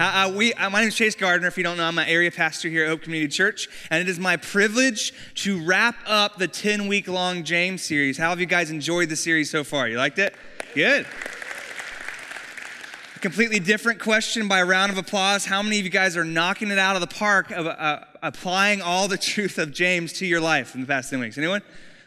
Uh, uh, we, uh, my name is Chase Gardner. If you don't know, I'm an area pastor here at Hope Community Church, and it is my privilege to wrap up the 10 week long James series. How have you guys enjoyed the series so far? You liked it? Good. A completely different question by a round of applause. How many of you guys are knocking it out of the park of uh, applying all the truth of James to your life in the past 10 weeks? Anyone?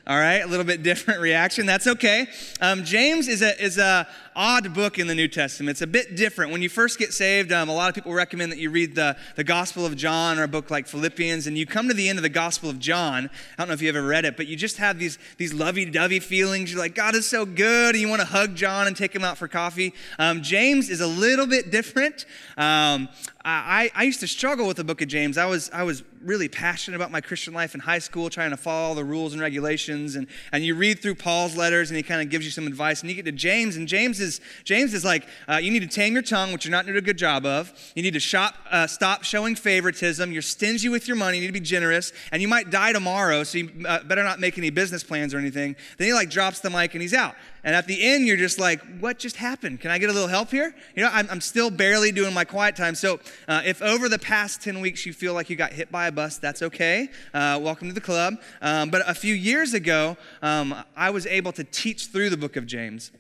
All right, a little bit different reaction. That's okay. Um, James is a is a odd book in the New Testament. It's a bit different. When you first get saved, um, a lot of people recommend that you read the, the Gospel of John or a book like Philippians, and you come to the end of the Gospel of John. I don't know if you ever read it, but you just have these, these lovey dovey feelings. You're like, God is so good, and you want to hug John and take him out for coffee. Um, James is a little bit different. Um, I, I used to struggle with the book of James. I was, I was really passionate about my Christian life in high school, trying to follow all the rules and regulations. And, and you read through Paul's letters, and he kind of gives you some advice. And you get to James, and James is James is like, uh, you need to tame your tongue, which you're not doing a good job of. You need to shop, uh, stop showing favoritism. You're stingy with your money. You need to be generous. And you might die tomorrow, so you uh, better not make any business plans or anything. Then he like drops the mic and he's out. And at the end, you're just like, what just happened? Can I get a little help here? You know, I'm, I'm still barely doing my quiet time. So uh, if over the past 10 weeks you feel like you got hit by a bus, that's okay. Uh, welcome to the club. Um, but a few years ago, um, I was able to teach through the book of James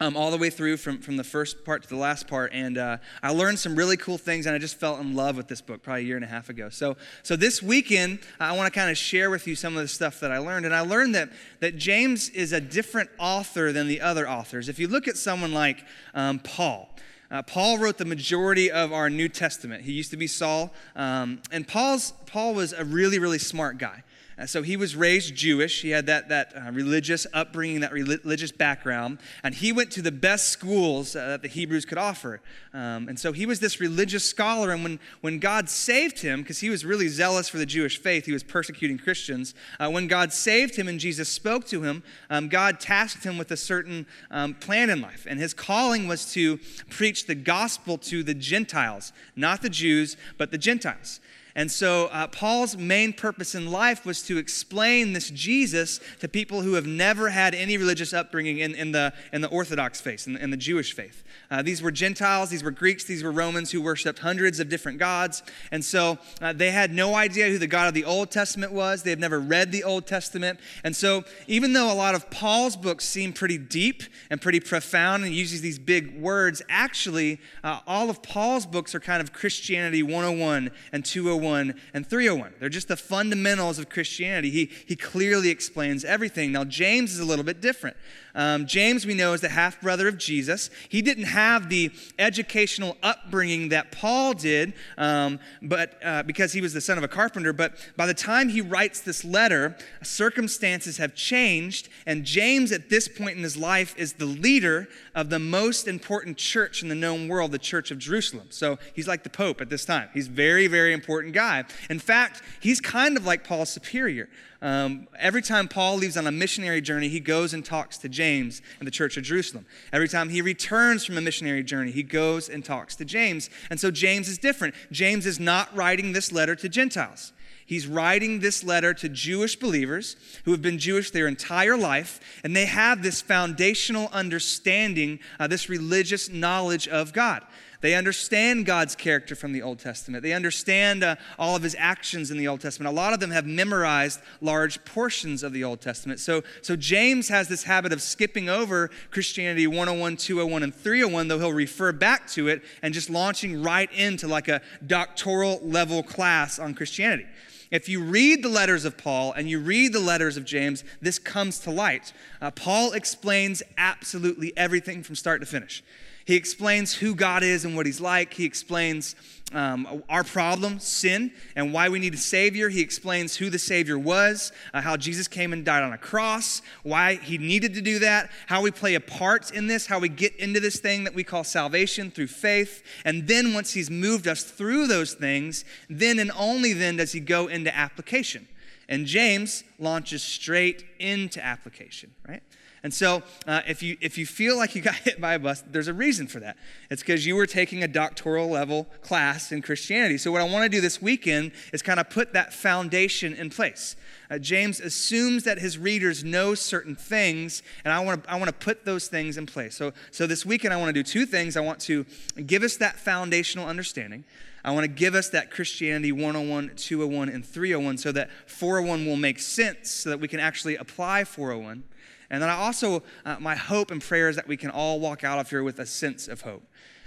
um, all the way through from, from the first part to the last part. And uh, I learned some really cool things, and I just fell in love with this book probably a year and a half ago. So, so this weekend, I want to kind of share with you some of the stuff that I learned. And I learned that, that James is a different author than the other authors. If you look at someone like um, Paul, uh, Paul wrote the majority of our New Testament. He used to be Saul, um, and Paul's, Paul was a really, really smart guy. Uh, so he was raised Jewish. He had that, that uh, religious upbringing, that religious background. And he went to the best schools uh, that the Hebrews could offer. Um, and so he was this religious scholar. And when, when God saved him, because he was really zealous for the Jewish faith, he was persecuting Christians. Uh, when God saved him and Jesus spoke to him, um, God tasked him with a certain um, plan in life. And his calling was to preach the gospel to the Gentiles, not the Jews, but the Gentiles. And so, uh, Paul's main purpose in life was to explain this Jesus to people who have never had any religious upbringing in, in, the, in the Orthodox faith, in, in the Jewish faith. Uh, these were Gentiles, these were Greeks, these were Romans who worshiped hundreds of different gods. And so uh, they had no idea who the God of the Old Testament was. They had never read the Old Testament. And so, even though a lot of Paul's books seem pretty deep and pretty profound and uses these big words, actually, uh, all of Paul's books are kind of Christianity 101 and 201 Oh and 301. They're just the fundamentals of Christianity. He, he clearly explains everything. Now, James is a little bit different. Um, James, we know, is the half brother of Jesus. He didn't have the educational upbringing that Paul did, um, but uh, because he was the son of a carpenter. But by the time he writes this letter, circumstances have changed, and James, at this point in his life, is the leader of the most important church in the known world, the Church of Jerusalem. So he's like the Pope at this time. He's very, very important guy. In fact, he's kind of like Paul's superior. Um, every time Paul leaves on a missionary journey, he goes and talks to James in the church of Jerusalem. Every time he returns from a missionary journey, he goes and talks to James. And so James is different. James is not writing this letter to Gentiles. He's writing this letter to Jewish believers who have been Jewish their entire life, and they have this foundational understanding, uh, this religious knowledge of God. They understand God's character from the Old Testament. They understand uh, all of his actions in the Old Testament. A lot of them have memorized large portions of the Old Testament. So, so James has this habit of skipping over Christianity 101, 201, and 301, though he'll refer back to it and just launching right into like a doctoral level class on Christianity. If you read the letters of Paul and you read the letters of James, this comes to light. Uh, Paul explains absolutely everything from start to finish. He explains who God is and what He's like. He explains um, our problem, sin, and why we need a Savior. He explains who the Savior was, uh, how Jesus came and died on a cross, why He needed to do that, how we play a part in this, how we get into this thing that we call salvation through faith. And then once He's moved us through those things, then and only then does He go into application. And James launches straight into application, right? And so, uh, if, you, if you feel like you got hit by a bus, there's a reason for that. It's because you were taking a doctoral level class in Christianity. So, what I want to do this weekend is kind of put that foundation in place. Uh, James assumes that his readers know certain things, and I want to I want to put those things in place. So, so this weekend, I want to do two things. I want to give us that foundational understanding. I want to give us that Christianity 101, 201, and 301 so that 401 will make sense so that we can actually apply 401. And then I also, uh, my hope and prayer is that we can all walk out of here with a sense of hope.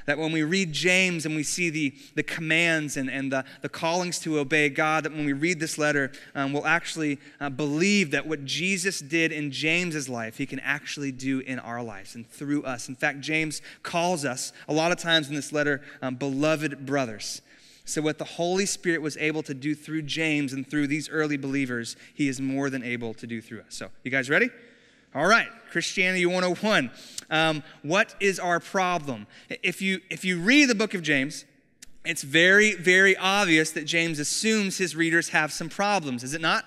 That when we read James and we see the, the commands and, and the, the callings to obey God, that when we read this letter, um, we'll actually uh, believe that what Jesus did in James's life, he can actually do in our lives and through us. In fact, James calls us a lot of times in this letter, um, beloved brothers. So, what the Holy Spirit was able to do through James and through these early believers, he is more than able to do through us. So, you guys ready? All right, Christianity 101. Um, what is our problem? If you, if you read the book of James, it's very, very obvious that James assumes his readers have some problems, is it not?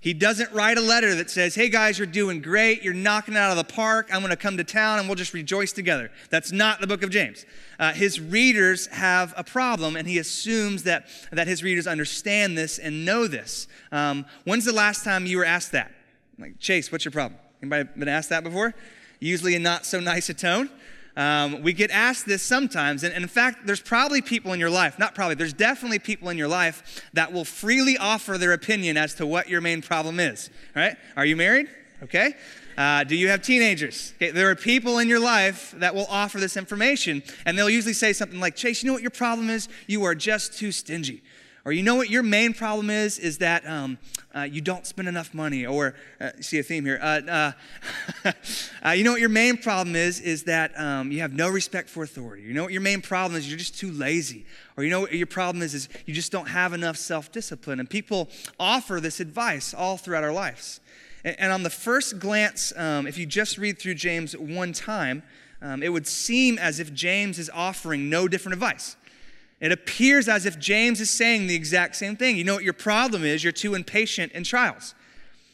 He doesn't write a letter that says, Hey guys, you're doing great. You're knocking it out of the park. I'm going to come to town and we'll just rejoice together. That's not the book of James. Uh, his readers have a problem, and he assumes that, that his readers understand this and know this. Um, when's the last time you were asked that? Like, Chase, what's your problem? Anybody been asked that before? Usually in not so nice a tone. Um, we get asked this sometimes, and, and, in fact, there's probably people in your life, not probably, there's definitely people in your life that will freely offer their opinion as to what your main problem is. Right? Are you married? Okay. Uh, do you have teenagers? Okay, there are people in your life that will offer this information, and they'll usually say something like, Chase, you know what your problem is? You are just too stingy. Or you know what your main problem is? Is that um, uh, you don't spend enough money. Or, uh, see a theme here. Uh, uh, uh, you know what your main problem is? Is that um, you have no respect for authority. You know what your main problem is? You're just too lazy. Or you know what your problem is? Is you just don't have enough self discipline. And people offer this advice all throughout our lives. And, and on the first glance, um, if you just read through James one time, um, it would seem as if James is offering no different advice. It appears as if James is saying the exact same thing. You know what your problem is? You're too impatient in trials.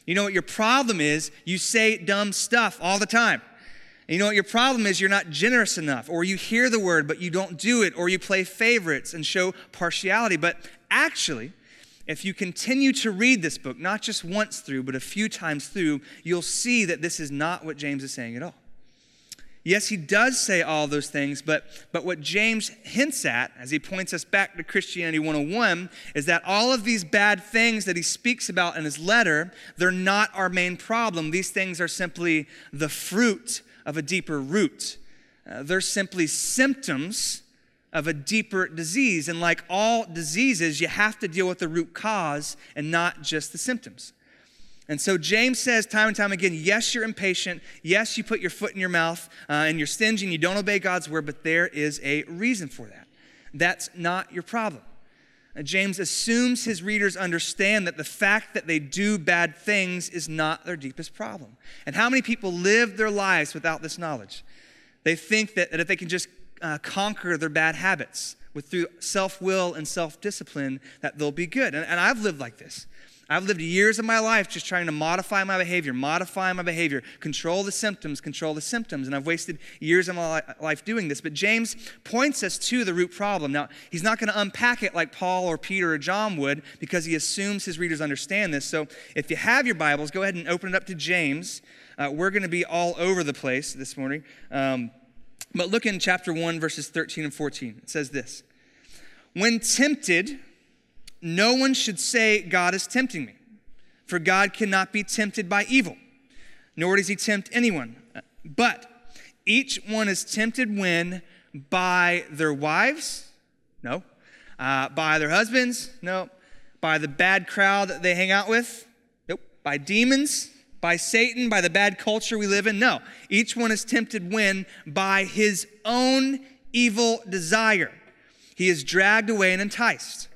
You know what your problem is? You say dumb stuff all the time. And you know what your problem is? You're not generous enough, or you hear the word, but you don't do it, or you play favorites and show partiality. But actually, if you continue to read this book, not just once through, but a few times through, you'll see that this is not what James is saying at all. Yes, he does say all those things, but, but what James hints at as he points us back to Christianity 101 is that all of these bad things that he speaks about in his letter, they're not our main problem. These things are simply the fruit of a deeper root. Uh, they're simply symptoms of a deeper disease. And like all diseases, you have to deal with the root cause and not just the symptoms. And so James says time and time again yes, you're impatient. Yes, you put your foot in your mouth uh, and you're stingy and you don't obey God's word, but there is a reason for that. That's not your problem. Uh, James assumes his readers understand that the fact that they do bad things is not their deepest problem. And how many people live their lives without this knowledge? They think that, that if they can just uh, conquer their bad habits with through self-will and self-discipline, that they'll be good. And, and I've lived like this. I've lived years of my life just trying to modify my behavior, modify my behavior, control the symptoms, control the symptoms. And I've wasted years of my life doing this. But James points us to the root problem. Now, he's not going to unpack it like Paul or Peter or John would because he assumes his readers understand this. So if you have your Bibles, go ahead and open it up to James. Uh, we're going to be all over the place this morning. Um, but look in chapter 1, verses 13 and 14. It says this When tempted, no one should say, God is tempting me, for God cannot be tempted by evil, nor does he tempt anyone. But each one is tempted when? By their wives, no, uh, by their husbands, no, by the bad crowd that they hang out with, nope, by demons, by Satan, by the bad culture we live in, no. Each one is tempted when? By his own evil desire. He is dragged away and enticed.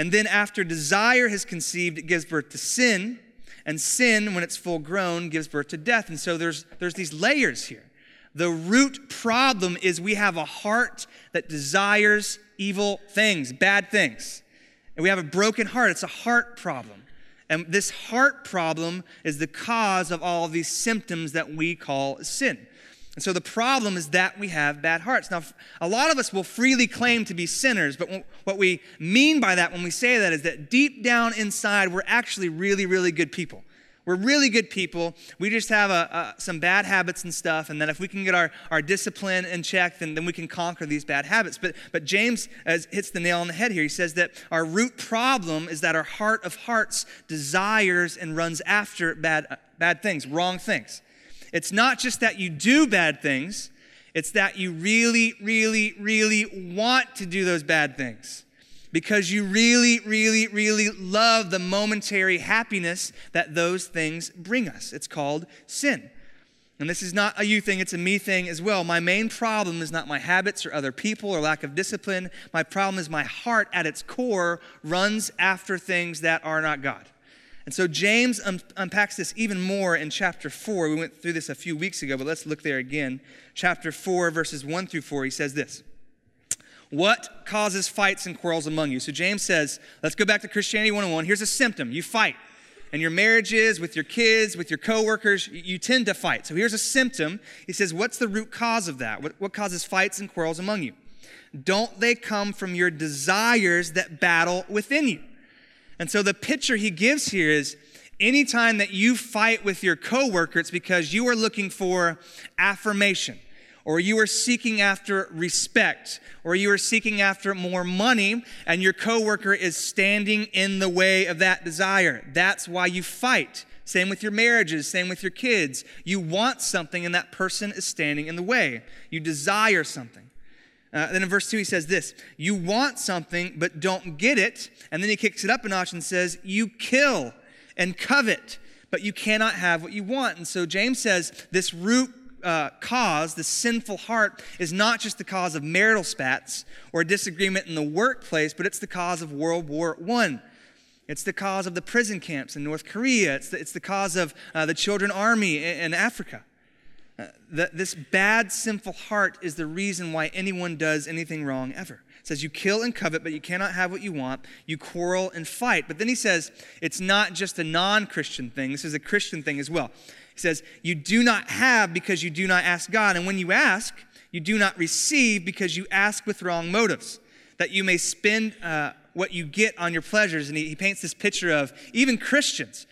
And then, after desire has conceived, it gives birth to sin. And sin, when it's full grown, gives birth to death. And so there's, there's these layers here. The root problem is we have a heart that desires evil things, bad things. And we have a broken heart. It's a heart problem. And this heart problem is the cause of all of these symptoms that we call sin. And so the problem is that we have bad hearts. Now, a lot of us will freely claim to be sinners, but what we mean by that when we say that is that deep down inside, we're actually really, really good people. We're really good people. We just have a, a, some bad habits and stuff. And then if we can get our, our discipline in check, then, then we can conquer these bad habits. But, but James as, hits the nail on the head here. He says that our root problem is that our heart of hearts desires and runs after bad, bad things, wrong things. It's not just that you do bad things, it's that you really, really, really want to do those bad things because you really, really, really love the momentary happiness that those things bring us. It's called sin. And this is not a you thing, it's a me thing as well. My main problem is not my habits or other people or lack of discipline. My problem is my heart at its core runs after things that are not God. And so James un- unpacks this even more in chapter 4. We went through this a few weeks ago, but let's look there again. Chapter 4, verses 1 through 4, he says this what causes fights and quarrels among you? So James says, let's go back to Christianity 101. Here's a symptom you fight. And your marriages, with your kids, with your coworkers, you tend to fight. So here's a symptom. He says, What's the root cause of that? What, what causes fights and quarrels among you? Don't they come from your desires that battle within you? And so the picture he gives here is anytime that you fight with your coworker, it's because you are looking for affirmation or you are seeking after respect, or you are seeking after more money, and your coworker is standing in the way of that desire. That's why you fight. Same with your marriages, same with your kids. You want something, and that person is standing in the way. You desire something. Uh, then in verse 2, he says this You want something, but don't get it. And then he kicks it up a notch and says, You kill and covet, but you cannot have what you want. And so James says this root uh, cause, the sinful heart, is not just the cause of marital spats or disagreement in the workplace, but it's the cause of World War I. It's the cause of the prison camps in North Korea. It's the, it's the cause of uh, the children army in, in Africa. Uh, this bad, sinful heart is the reason why anyone does anything wrong ever. It says, You kill and covet, but you cannot have what you want. You quarrel and fight. But then he says, It's not just a non Christian thing, this is a Christian thing as well. He says, You do not have because you do not ask God. And when you ask, you do not receive because you ask with wrong motives, that you may spend uh, what you get on your pleasures. And he, he paints this picture of even Christians.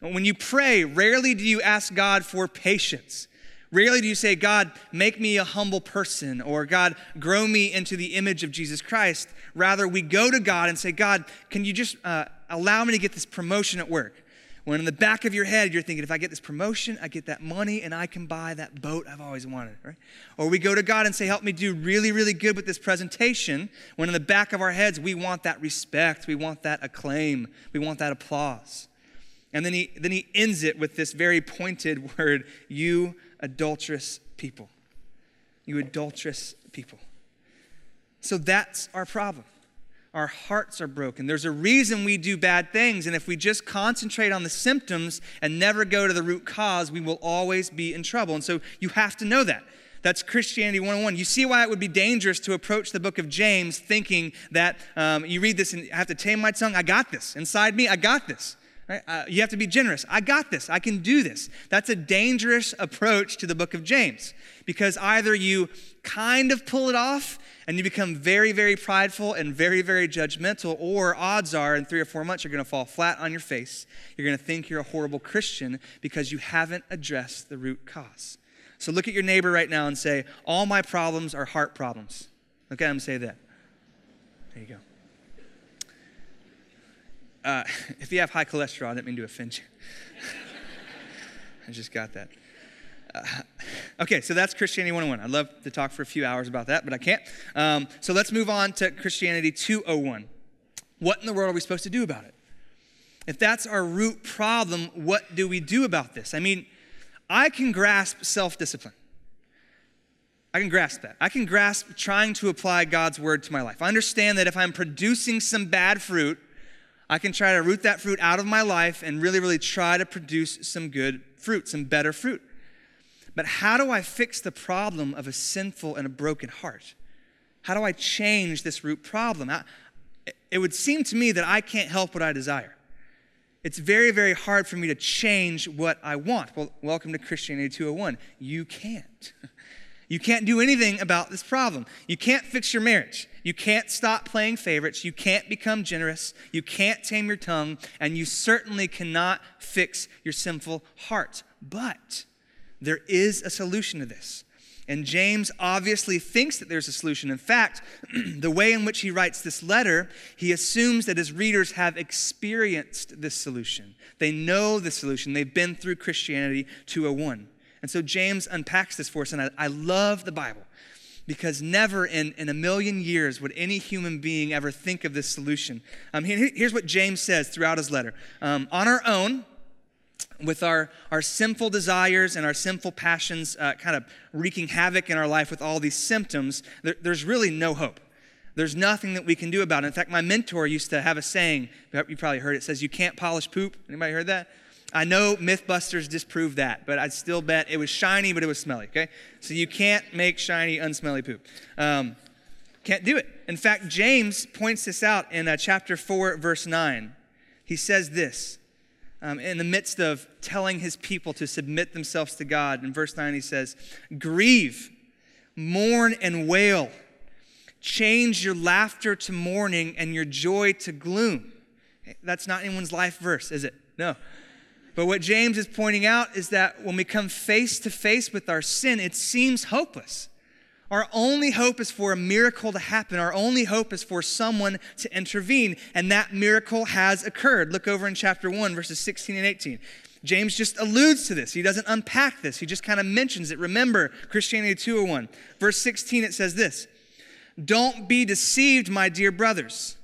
When you pray, rarely do you ask God for patience. Rarely do you say, God, make me a humble person, or God, grow me into the image of Jesus Christ. Rather, we go to God and say, God, can you just uh, allow me to get this promotion at work? When in the back of your head, you're thinking, if I get this promotion, I get that money, and I can buy that boat I've always wanted, right? Or we go to God and say, help me do really, really good with this presentation. When in the back of our heads, we want that respect, we want that acclaim, we want that applause. And then he, then he ends it with this very pointed word you adulterous people. You adulterous people. So that's our problem our hearts are broken. There's a reason we do bad things, and if we just concentrate on the symptoms and never go to the root cause, we will always be in trouble. And so you have to know that. That's Christianity 101. You see why it would be dangerous to approach the book of James thinking that um, you read this and I have to tame my tongue. I got this. Inside me, I got this. Right? Uh, you have to be generous. I got this. I can do this. That's a dangerous approach to the book of James because either you kind of pull it off and you become very, very prideful and very, very judgmental, or odds are in three or four months you're going to fall flat on your face. You're going to think you're a horrible Christian because you haven't addressed the root cause. So look at your neighbor right now and say, All my problems are heart problems. Okay, I'm going to say that. There you go. Uh, if you have high cholesterol, I didn't mean to offend you. I just got that. Uh, okay, so that's Christianity 101. I'd love to talk for a few hours about that, but I can't. Um, so let's move on to Christianity 201. What in the world are we supposed to do about it? If that's our root problem, what do we do about this? I mean, I can grasp self discipline. I can grasp that. I can grasp trying to apply God's word to my life. I understand that if I'm producing some bad fruit, I can try to root that fruit out of my life and really, really try to produce some good fruit, some better fruit. But how do I fix the problem of a sinful and a broken heart? How do I change this root problem? it would seem to me that I can't help what I desire. it's very, very hard for me to change what I want. Well, welcome to Christianity 201. You can't. You can't do anything about this problem. You can't fix your marriage. You can't stop playing favorites. You can't become generous. You can't tame your tongue. And you certainly cannot fix your sinful heart. But there is a solution to this. And James obviously thinks that there's a solution. In fact, the way in which he writes this letter, he assumes that his readers have experienced this solution. They know the solution. They've been through Christianity 201. And so James unpacks this for us. And I, I love the Bible because never in, in a million years would any human being ever think of this solution. Um, here, here's what James says throughout his letter um, On our own, with our, our sinful desires and our sinful passions uh, kind of wreaking havoc in our life with all these symptoms, there, there's really no hope. There's nothing that we can do about it. In fact, my mentor used to have a saying, you probably heard it, it says, You can't polish poop. Anybody heard that? I know Mythbusters disproved that, but I'd still bet it was shiny, but it was smelly, okay? So you can't make shiny, unsmelly poop. Um, can't do it. In fact, James points this out in uh, chapter 4, verse 9. He says this um, in the midst of telling his people to submit themselves to God. In verse 9, he says, Grieve, mourn, and wail. Change your laughter to mourning and your joy to gloom. That's not anyone's life verse, is it? No. But what James is pointing out is that when we come face to face with our sin, it seems hopeless. Our only hope is for a miracle to happen. Our only hope is for someone to intervene. And that miracle has occurred. Look over in chapter 1, verses 16 and 18. James just alludes to this. He doesn't unpack this, he just kind of mentions it. Remember, Christianity 201. Verse 16, it says this Don't be deceived, my dear brothers.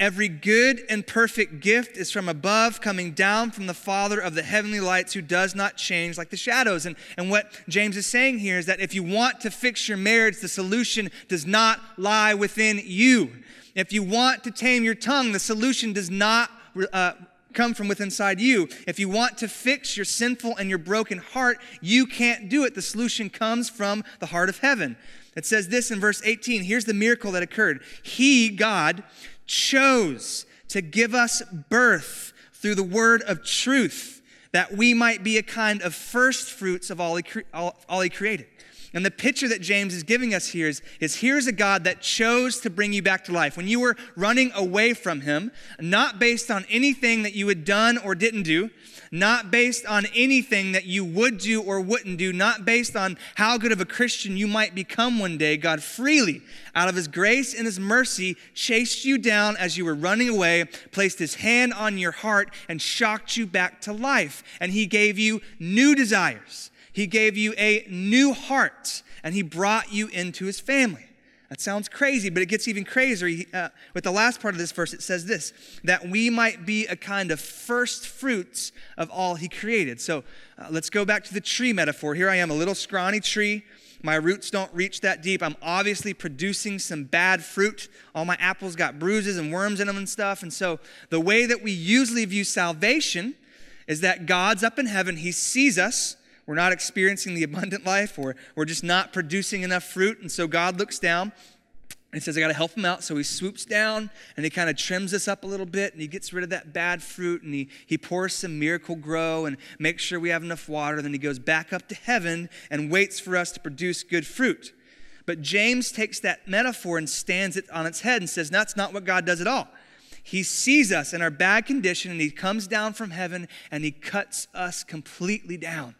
Every good and perfect gift is from above, coming down from the Father of the heavenly lights, who does not change like the shadows. And, and what James is saying here is that if you want to fix your marriage, the solution does not lie within you. If you want to tame your tongue, the solution does not uh, come from within inside you. If you want to fix your sinful and your broken heart, you can't do it. The solution comes from the heart of heaven. It says this in verse 18. Here's the miracle that occurred. He, God, chose to give us birth through the word of truth, that we might be a kind of first fruits of all he, all, all he created. And the picture that James is giving us here is, is here's a God that chose to bring you back to life. When you were running away from him, not based on anything that you had done or didn't do, not based on anything that you would do or wouldn't do, not based on how good of a Christian you might become one day. God freely, out of His grace and His mercy, chased you down as you were running away, placed His hand on your heart, and shocked you back to life. And He gave you new desires, He gave you a new heart, and He brought you into His family. That sounds crazy, but it gets even crazier. Uh, with the last part of this verse, it says this that we might be a kind of first fruits of all He created. So uh, let's go back to the tree metaphor. Here I am, a little scrawny tree. My roots don't reach that deep. I'm obviously producing some bad fruit. All my apples got bruises and worms in them and stuff. And so the way that we usually view salvation is that God's up in heaven, He sees us we're not experiencing the abundant life, or we're just not producing enough fruit. And so God looks down and says, I got to help him out. So he swoops down and he kind of trims us up a little bit and he gets rid of that bad fruit and he, he pours some Miracle-Gro and makes sure we have enough water. Then he goes back up to heaven and waits for us to produce good fruit. But James takes that metaphor and stands it on its head and says, That's not what God does at all. He sees us in our bad condition and he comes down from heaven and he cuts us completely down.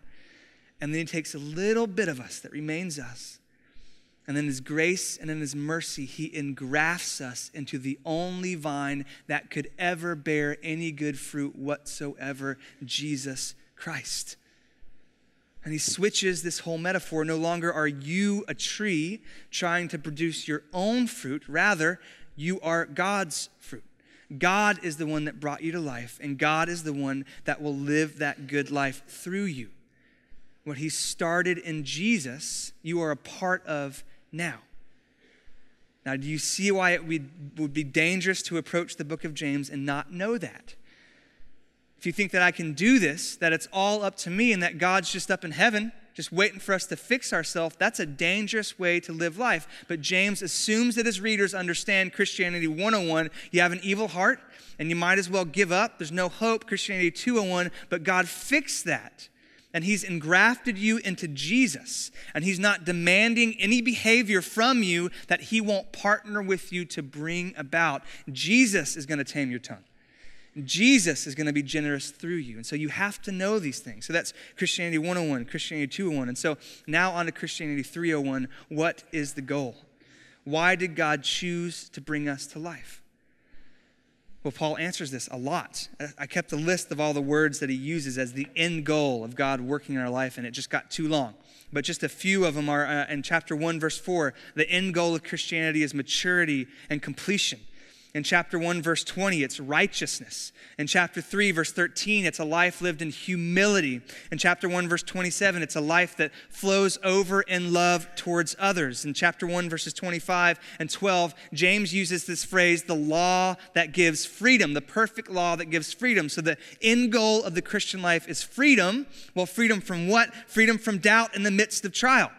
And then he takes a little bit of us that remains us. And then his grace and in his mercy, he engrafts us into the only vine that could ever bear any good fruit whatsoever Jesus Christ. And he switches this whole metaphor. No longer are you a tree trying to produce your own fruit, rather, you are God's fruit. God is the one that brought you to life, and God is the one that will live that good life through you. What he started in Jesus, you are a part of now. Now, do you see why it would be dangerous to approach the book of James and not know that? If you think that I can do this, that it's all up to me, and that God's just up in heaven, just waiting for us to fix ourselves, that's a dangerous way to live life. But James assumes that his readers understand Christianity 101. You have an evil heart, and you might as well give up. There's no hope. Christianity 201, but God fixed that. And He's engrafted you into Jesus. And He's not demanding any behavior from you that He won't partner with you to bring about. Jesus is going to tame your tongue. Jesus is going to be generous through you. And so you have to know these things. So that's Christianity 101, Christianity 201. And so now on to Christianity 301. What is the goal? Why did God choose to bring us to life? Well, Paul answers this a lot. I kept a list of all the words that he uses as the end goal of God working in our life, and it just got too long. But just a few of them are uh, in chapter 1, verse 4. The end goal of Christianity is maturity and completion. In chapter 1, verse 20, it's righteousness. In chapter 3, verse 13, it's a life lived in humility. In chapter 1, verse 27, it's a life that flows over in love towards others. In chapter 1, verses 25 and 12, James uses this phrase, the law that gives freedom, the perfect law that gives freedom. So the end goal of the Christian life is freedom. Well, freedom from what? Freedom from doubt in the midst of trial.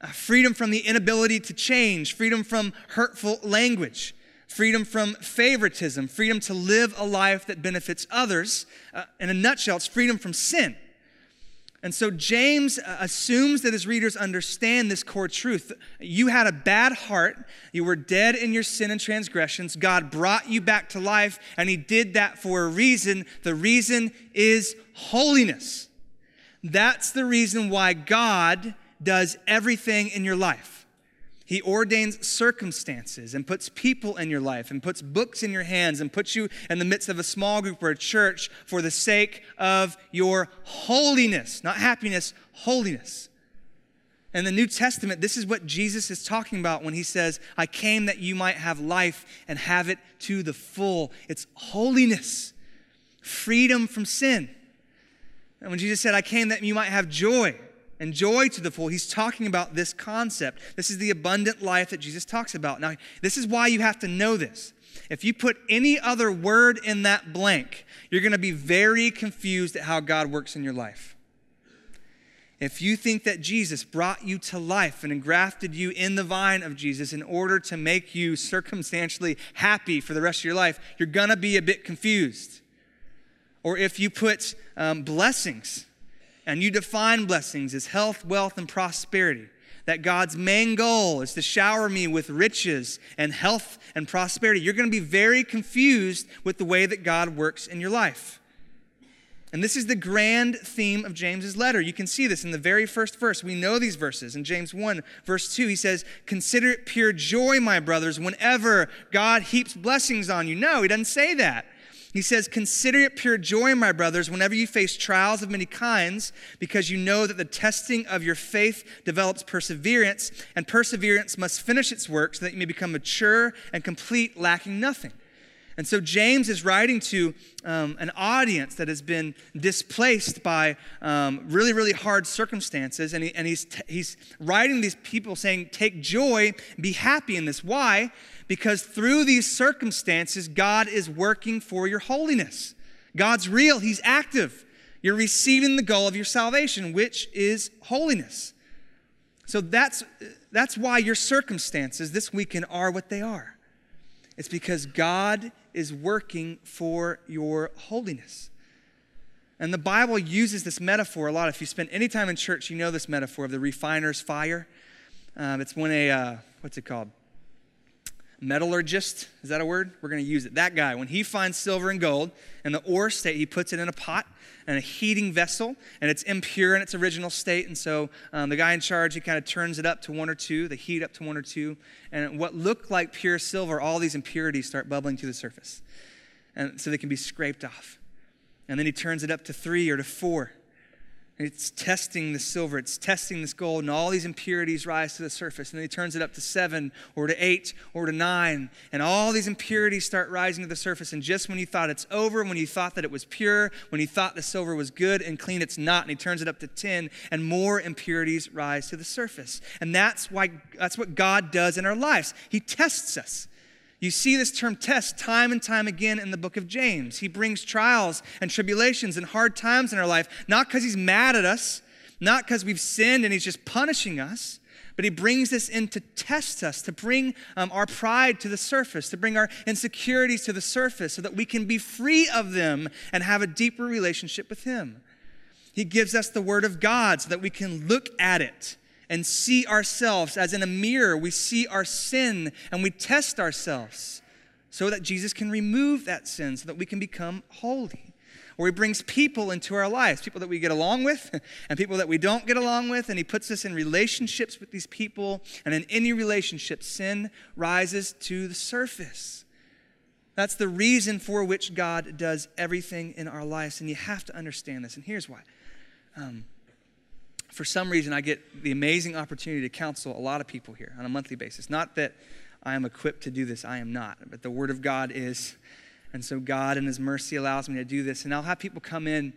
Uh, freedom from the inability to change, freedom from hurtful language, freedom from favoritism, freedom to live a life that benefits others. Uh, in a nutshell, it's freedom from sin. And so James uh, assumes that his readers understand this core truth. You had a bad heart. You were dead in your sin and transgressions. God brought you back to life, and he did that for a reason. The reason is holiness. That's the reason why God does everything in your life. He ordains circumstances and puts people in your life and puts books in your hands and puts you in the midst of a small group or a church for the sake of your holiness, not happiness, holiness. In the New Testament, this is what Jesus is talking about when he says, I came that you might have life and have it to the full. It's holiness, freedom from sin. And when Jesus said, I came that you might have joy, and joy to the full. He's talking about this concept. This is the abundant life that Jesus talks about. Now, this is why you have to know this. If you put any other word in that blank, you're going to be very confused at how God works in your life. If you think that Jesus brought you to life and engrafted you in the vine of Jesus in order to make you circumstantially happy for the rest of your life, you're going to be a bit confused. Or if you put um, blessings and you define blessings as health, wealth, and prosperity. That God's main goal is to shower me with riches and health and prosperity. You're going to be very confused with the way that God works in your life. And this is the grand theme of James's letter. You can see this in the very first verse. We know these verses. In James 1, verse 2, he says, Consider it pure joy, my brothers, whenever God heaps blessings on you. No, he doesn't say that. He says, Consider it pure joy, my brothers, whenever you face trials of many kinds, because you know that the testing of your faith develops perseverance, and perseverance must finish its work so that you may become mature and complete, lacking nothing. And so James is writing to um, an audience that has been displaced by um, really, really hard circumstances. And, he, and he's, t- he's writing these people saying, Take joy, be happy in this. Why? Because through these circumstances, God is working for your holiness. God's real, He's active. You're receiving the goal of your salvation, which is holiness. So that's, that's why your circumstances this weekend are what they are. It's because God is working for your holiness. And the Bible uses this metaphor a lot. If you spend any time in church, you know this metaphor of the refiner's fire. Um, it's when a, uh, what's it called? Metallurgist, is that a word? We're going to use it. That guy, when he finds silver and gold in the ore state, he puts it in a pot and a heating vessel, and it's impure in its original state. And so um, the guy in charge, he kind of turns it up to one or two, the heat up to one or two. And what looked like pure silver, all these impurities start bubbling to the surface. And so they can be scraped off. And then he turns it up to three or to four. It's testing the silver, it's testing this gold, and all these impurities rise to the surface. And then he turns it up to seven or to eight or to nine, and all these impurities start rising to the surface. And just when you thought it's over, when you thought that it was pure, when you thought the silver was good and clean, it's not. And he turns it up to 10, and more impurities rise to the surface. And that's why that's what God does in our lives. He tests us. You see this term test time and time again in the book of James. He brings trials and tribulations and hard times in our life, not because he's mad at us, Not because we've sinned and He's just punishing us, but He brings this in to test us, to bring um, our pride to the surface, to bring our insecurities to the surface so that we can be free of them and have a deeper relationship with Him. He gives us the Word of God so that we can look at it and see ourselves as in a mirror. We see our sin and we test ourselves so that Jesus can remove that sin so that we can become holy. Or he brings people into our lives, people that we get along with and people that we don't get along with, and he puts us in relationships with these people. And in any relationship, sin rises to the surface. That's the reason for which God does everything in our lives. And you have to understand this. And here's why. Um, for some reason, I get the amazing opportunity to counsel a lot of people here on a monthly basis. Not that I am equipped to do this, I am not, but the Word of God is. And so God, in His mercy, allows me to do this. And I'll have people come in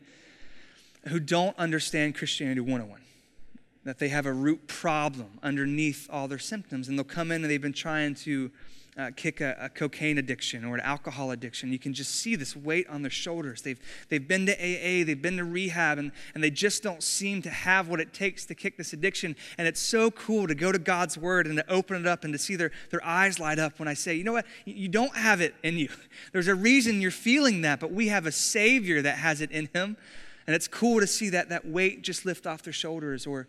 who don't understand Christianity 101, that they have a root problem underneath all their symptoms. And they'll come in and they've been trying to uh, kick a, a, cocaine addiction or an alcohol addiction. You can just see this weight on their shoulders. They've, they've been to AA, they've been to rehab, and, and they just don't seem to have what it takes to kick this addiction. And it's so cool to go to God's Word and to open it up and to see their, their eyes light up when I say, you know what, you don't have it in you. There's a reason you're feeling that, but we have a Savior that has it in Him. And it's cool to see that, that weight just lift off their shoulders or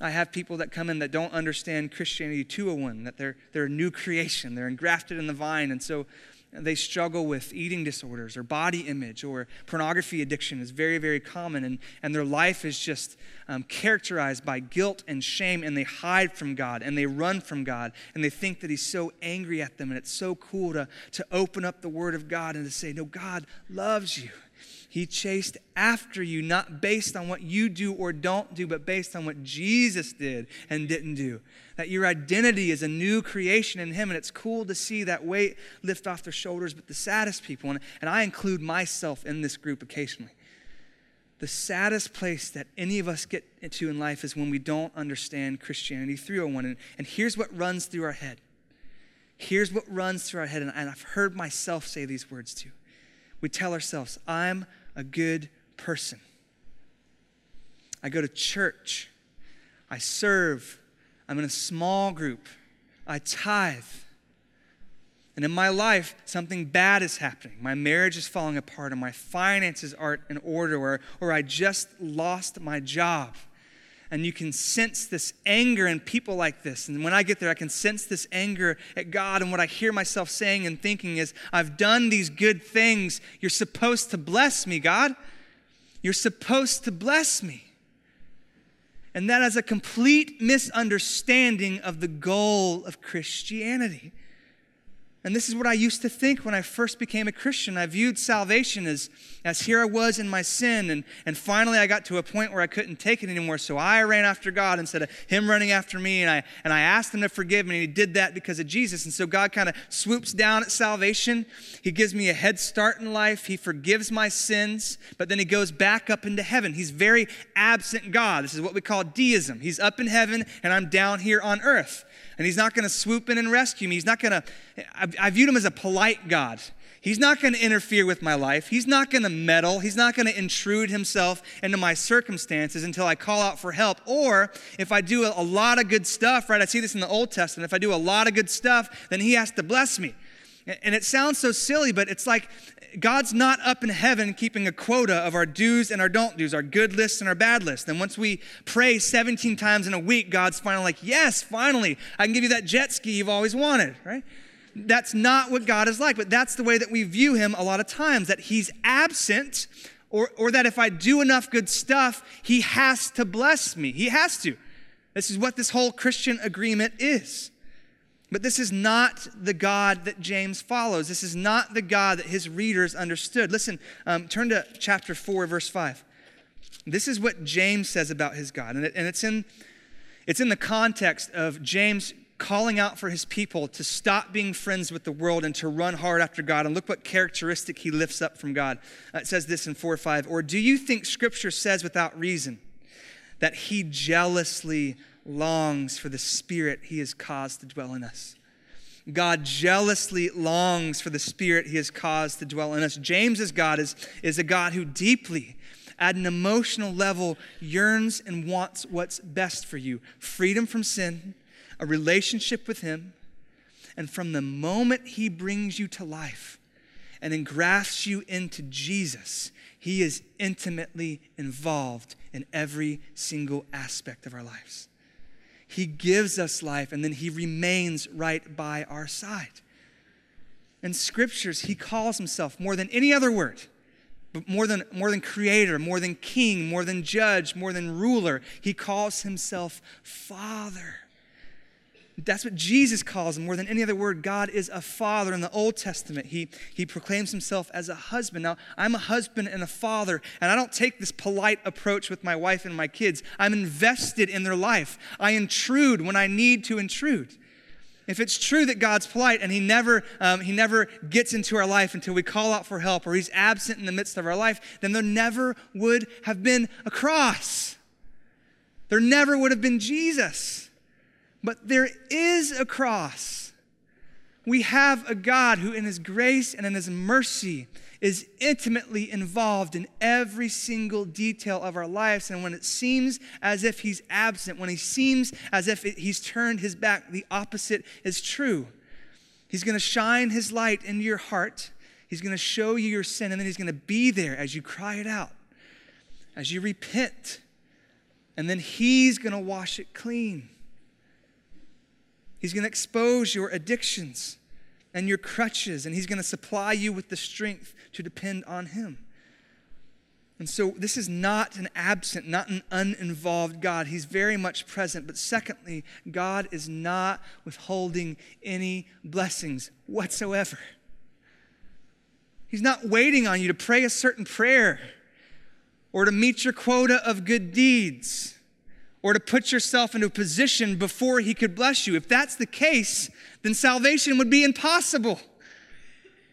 I have people that come in that don't understand Christianity 201, that they're, they're a new creation, they're engrafted in the vine, and so they struggle with eating disorders or body image or pornography addiction is very, very common, and, and their life is just um, characterized by guilt and shame, and they hide from God and they run from God, and they think that He's so angry at them, and it's so cool to, to open up the Word of God and to say, No, God loves you. He chased after you, not based on what you do or don't do, but based on what Jesus did and didn't do. That your identity is a new creation in Him, and it's cool to see that weight lift off their shoulders. But the saddest people, and, I include myself in this group occasionally, the saddest place that any of us get into in life is when we don't understand Christianity 301. And, and here's what runs through our head. Here's what runs through our head, and, and I've heard myself say these words too. We tell ourselves, I'm a good person. I go to church. I serve. I'm in a small group. I tithe. And in my life, something bad is happening. My marriage is falling apart, or my finances aren't in order, or, or I just lost my job and you can sense this anger in people like this. And when I get there, I can sense this anger at God. And what I hear myself saying and thinking is, I've done these good things. You're supposed to bless me, God. You're supposed to bless me. And that is a complete misunderstanding of the goal of Christianity. And this is what I used to think when I first became a Christian. I viewed salvation as, as here I was in my sin, and, and finally I got to a point where I couldn't take it anymore. So I ran after God instead of Him running after me, and I, and I asked Him to forgive me, and He did that because of Jesus. And so God kind of swoops down at salvation. He gives me a head start in life, He forgives my sins, but then He goes back up into heaven. He's very absent God. This is what we call deism. He's up in heaven, and I'm down here on earth and he's not going to swoop in and rescue me. He's not going to, I viewed him as a polite God. He's not going to interfere with my life. He's not going to meddle. He's not going to intrude himself into my circumstances until I call out for help. Or if I do a, lot of good stuff, right? I see this in the Old Testament. If I do a lot of good stuff, then he has to bless me. And it sounds so silly, but it's like God's not up in heaven keeping a quota of our do's and our don't do's, our good lists and our bad lists. And once we pray 17 times in a week, God's finally like, yes, finally, I can give you that jet ski you've always wanted, right? That's not what God is like, but that's the way that we view him a lot of times, that he's absent, or, or that if I do enough good stuff, he has to bless me. He has to. This is what this whole Christian agreement is. But this is not the God that James follows. This is not the God that his readers understood. Listen, um, turn to chapter 4, verse 5. This is what James says about his God. And, it, and it's, in, it's in the context of James calling out for his people to stop being friends with the world and to run hard after God. And look what characteristic he lifts up from God. Uh, it says this in 4 5. Or do you think Scripture says without reason that he jealously longs for the Spirit he has caused to dwell in us. God jealously longs for the Spirit he has caused to dwell in us. James's God is, is a God who deeply at an emotional level, yearns and wants what's best for you freedom from sin, a relationship with Him. And from the moment He brings you to life and engrafts you into Jesus, He is intimately involved in every single aspect of our lives. He gives us life and then He remains right by our side. In scriptures, He calls Himself more than any other word but more than, more than creator, more than king, more than judge, more than ruler, he calls himself Father. That's what Jesus calls him more than any other word. God is a father. In the Old Testament, he, he proclaims himself as a husband. Now, I'm a husband and a father, and I don't take this polite approach with my wife and my kids. I'm invested in their life. I intrude when I need to intrude. If it's true that God's polite and he never, um, he never gets into our life until we call out for help or he's absent in the midst of our life, then there never would have been a cross. There never would have been Jesus. But there is a cross. We have a God who, in his grace and in his mercy, is intimately involved in every single detail of our lives. And when it seems as if he's absent, when he seems as if he's turned his back, the opposite is true. He's going to shine his light into your heart. He's going to show you your sin, and then he's going to be there as you cry it out, as you repent. And then he's going to wash it clean. He's going to expose your addictions and your crutches, and He's going to supply you with the strength to depend on Him. And so, this is not an absent, not an uninvolved God. He's very much present. But secondly, God is not withholding any blessings whatsoever. He's not waiting on you to pray a certain prayer or to meet your quota of good deeds or to put yourself into a position before He could bless you. If that's the case, then salvation would be impossible.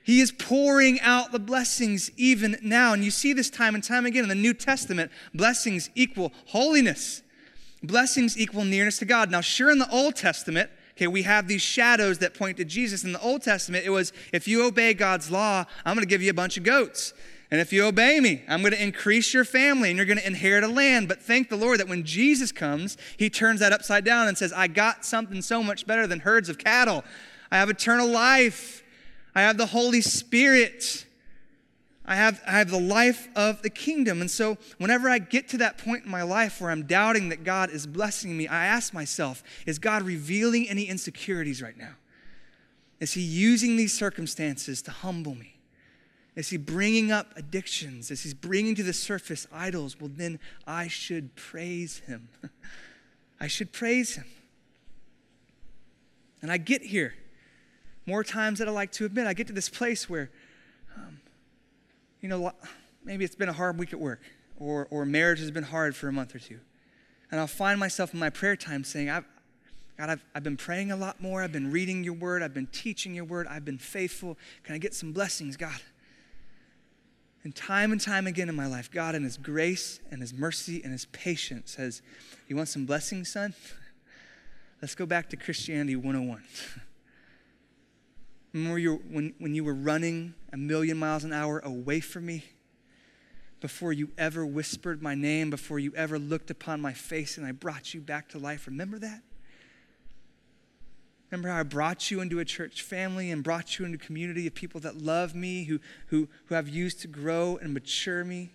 He is pouring out the blessings even now. And you see this time and time again in the New Testament blessings equal holiness, blessings equal nearness to God. Now, sure, in the Old Testament, okay, we have these shadows that point to Jesus. In the Old Testament, it was if you obey God's law, I'm going to give you a bunch of goats. And if you obey me, I'm going to increase your family and you're going to inherit a land. But thank the Lord that when Jesus comes, he turns that upside down and says, I got something so much better than herds of cattle. I have eternal life. I have the Holy Spirit. I have, I have the life of the kingdom. And so, whenever I get to that point in my life where I'm doubting that God is blessing me, I ask myself, is God revealing any insecurities right now? Is He using these circumstances to humble me? Is he bringing up addictions? Is he bringing to the surface idols? Well, then I should praise him. I should praise him. And I get here more times than I like to admit. I get to this place where, um, you know, maybe it's been a hard week at work, or, or marriage has been hard for a month or two. And I'll find myself in my prayer time saying, I've, God, I've, I've been praying a lot more. I've been reading your word. I've been teaching your word. I've been faithful. Can I get some blessings, God? And time and time again in my life, God, in His grace and His mercy and His patience, says, You want some blessings, son? Let's go back to Christianity 101. Remember you, when, when you were running a million miles an hour away from me? Before you ever whispered my name, before you ever looked upon my face and I brought you back to life. Remember that? Remember how I brought you into a church family and brought you into a community of people that love me, who, who, who have used to grow and mature me?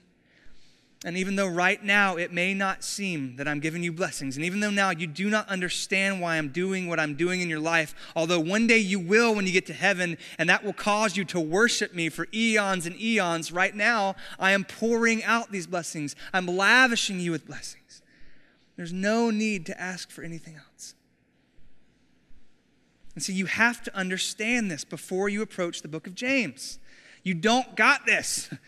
And even though right now it may not seem that I'm giving you blessings, and even though now you do not understand why I'm doing what I'm doing in your life, although one day you will when you get to heaven, and that will cause you to worship me for eons and eons, right now I am pouring out these blessings. I'm lavishing you with blessings. There's no need to ask for anything else. And so you have to understand this before you approach the book of James. You don't got this.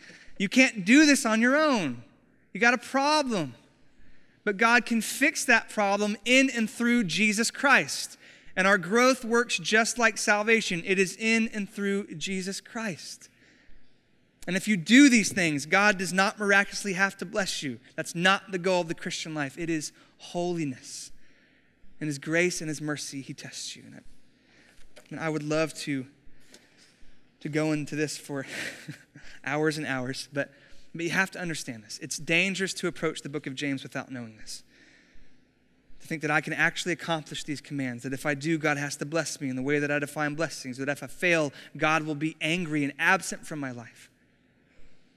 You can't do this on your own. You got a problem. But God can fix that problem in and through Jesus Christ. And our growth works just like salvation it is in and through Jesus Christ. And if you do these things, God does not miraculously have to bless you. That's not the goal of the Christian life. It is holiness. In His grace and His mercy, He tests you. And and I would love to, to go into this for hours and hours, but But you have to understand this. It's dangerous to approach the book of James without knowing this. To think that I can actually accomplish these commands, that if I do, God has to bless me in the way that I define blessings, that if I fail, God will be angry and absent from my life.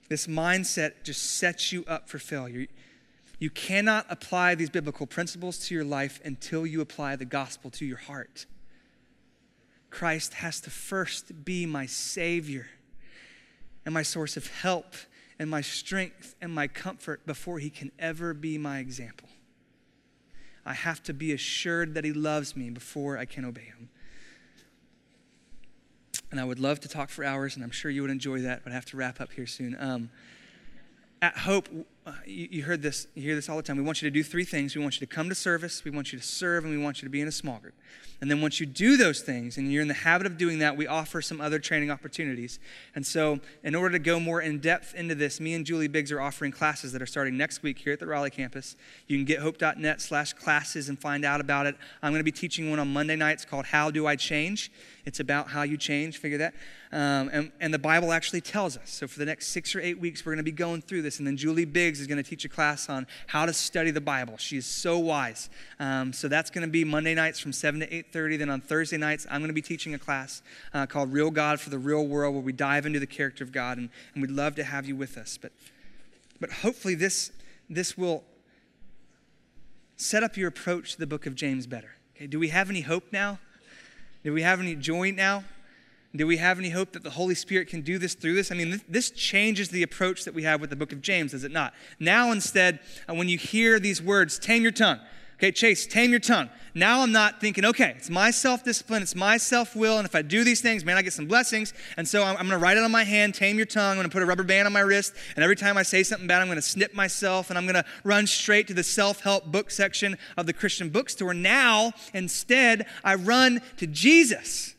This mindset just sets you up for failure. You cannot apply these biblical principles to your life until you apply the gospel to your heart. Christ has to first be my Savior and my source of help and my strength and my comfort before He can ever be my example. I have to be assured that He loves me before I can obey Him. And I would love to talk for hours, and I'm sure you would enjoy that, but I have to wrap up here soon. Um, at Hope, you, you, heard this, you hear this all the time. We want you to do three things. We want you to come to service, we want you to serve, and we want you to be in a small group. And then once you do those things and you're in the habit of doing that, we offer some other training opportunities. And so, in order to go more in depth into this, me and Julie Biggs are offering classes that are starting next week here at the Raleigh campus. You can get hope.net slash classes and find out about it. I'm going to be teaching one on Monday nights called How Do I Change? It's about how you change, figure that. Um, and, and the Bible actually tells us. So, for the next six or eight weeks, we're going to be going through this. And then Julie Biggs is going to teach a class on how to study the Bible. She is so wise. Um, so, that's going to be Monday nights from 7 to 8 8.30. Then on Thursday nights, I'm going to be teaching a class uh, called Real God for the Real World where we dive into the character of God. And, and we'd love to have you with us. But, but hopefully this, this will set up your approach to the book of James better. Okay, do we have any hope now? Do we have any joy now? Do we have any hope that the Holy Spirit can do this through this? I mean, this, changes the approach that we have with the book of James, does it not? Now, instead, uh, when you hear these words, tame your tongue, Okay, Chase, tame your tongue. Now I'm not thinking, okay, it's my self discipline, it's my self will, and if I do these things, man, I get some blessings. And so I'm, I'm going to write it on my hand, tame your tongue. I'm going to put a rubber band on my wrist, and every time I say something bad, I'm going to snip myself, and I'm going to run straight to the self help book section of the Christian bookstore. Now, instead, I run to Jesus.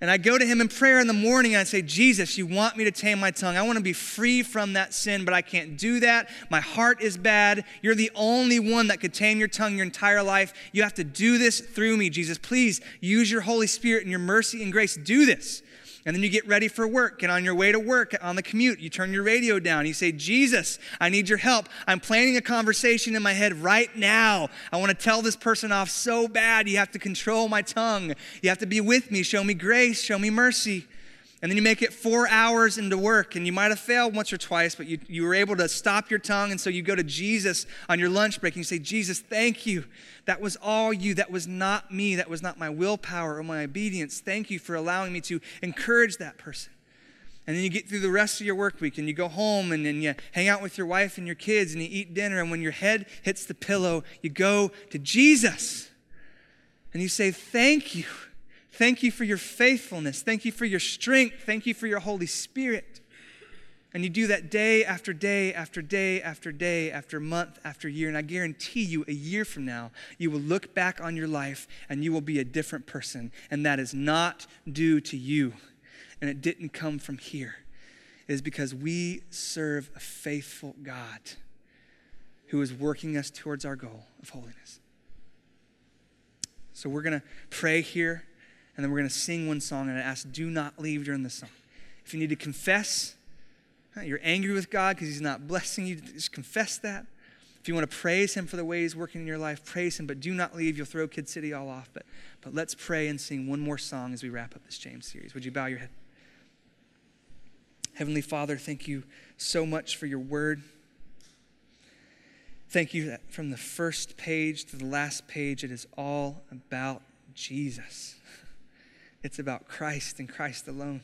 And I go to him in prayer in the morning and I say, Jesus, you want me to tame my tongue. I want to be free from that sin, but I can't do that. My heart is bad. You're the only one that could tame your tongue your entire life. You have to do this through me, Jesus. Please use your Holy Spirit and your mercy and grace. Do this. And then you get ready for work. And on your way to work, on the commute, you turn your radio down. You say, Jesus, I need your help. I'm planning a conversation in my head right now. I want to tell this person off so bad. You have to control my tongue. You have to be with me. Show me grace. Show me mercy. And then you make it four hours into work, and you might have failed once or twice, but you, you were able to stop your tongue. And so you go to Jesus on your lunch break and you say, Jesus, thank you. That was all you. That was not me. That was not my willpower or my obedience. Thank you for allowing me to encourage that person. And then you get through the rest of your work week and you go home and then you hang out with your wife and your kids and you eat dinner. And when your head hits the pillow, you go to Jesus and you say, Thank you Thank you for your faithfulness. Thank you for your strength. Thank you for your Holy Spirit. And you do that day after day after day after day after month after year. And I guarantee you, a year from now, you will look back on your life and you will be a different person. And that is not due to you. And it didn't come from here. It is because we serve a faithful God who is working us towards our goal of holiness. So we're going to pray here and then we're going to sing one song, and I ask, do not leave during the song. If you need to confess, you're angry with God because He's not blessing you, just confess that. If you want to praise Him for the way He's working in your life, praise Him, but do not leave. You'll throw Kid City all off. But, but let's pray and sing one more song as we wrap up this James series. Would you bow your head? Heavenly Father, thank you so much for your word. Thank you that from the first page to the last page, it is all about Jesus. It's about Christ and Christ alone.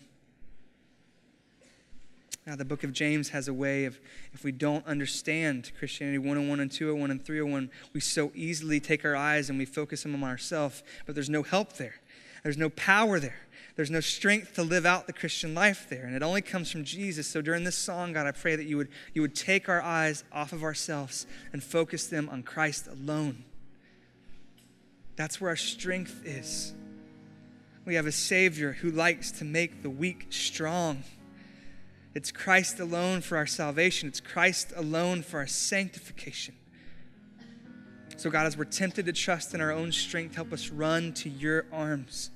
Now, the book of James has a way of, if we don't understand Christianity 101 and 201 and 301, we so easily take our eyes and we focus them on ourselves, but there's no help there. There's no power there. There's no strength to live out the Christian life there. And it only comes from Jesus. So during this song, God, I pray that you would, you would take our eyes off of ourselves and focus them on Christ alone. That's where our strength is. We have a Savior who likes to make the weak strong. It's Christ alone for our salvation, it's Christ alone for our sanctification. So, God, as we're tempted to trust in our own strength, help us run to your arms.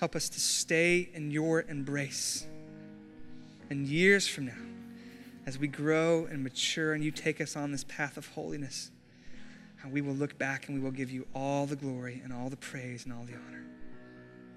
Help us to stay in your embrace. And years from now, as we grow and mature and you take us on this path of holiness, we will look back and we will give you all the glory and all the praise and all the honor.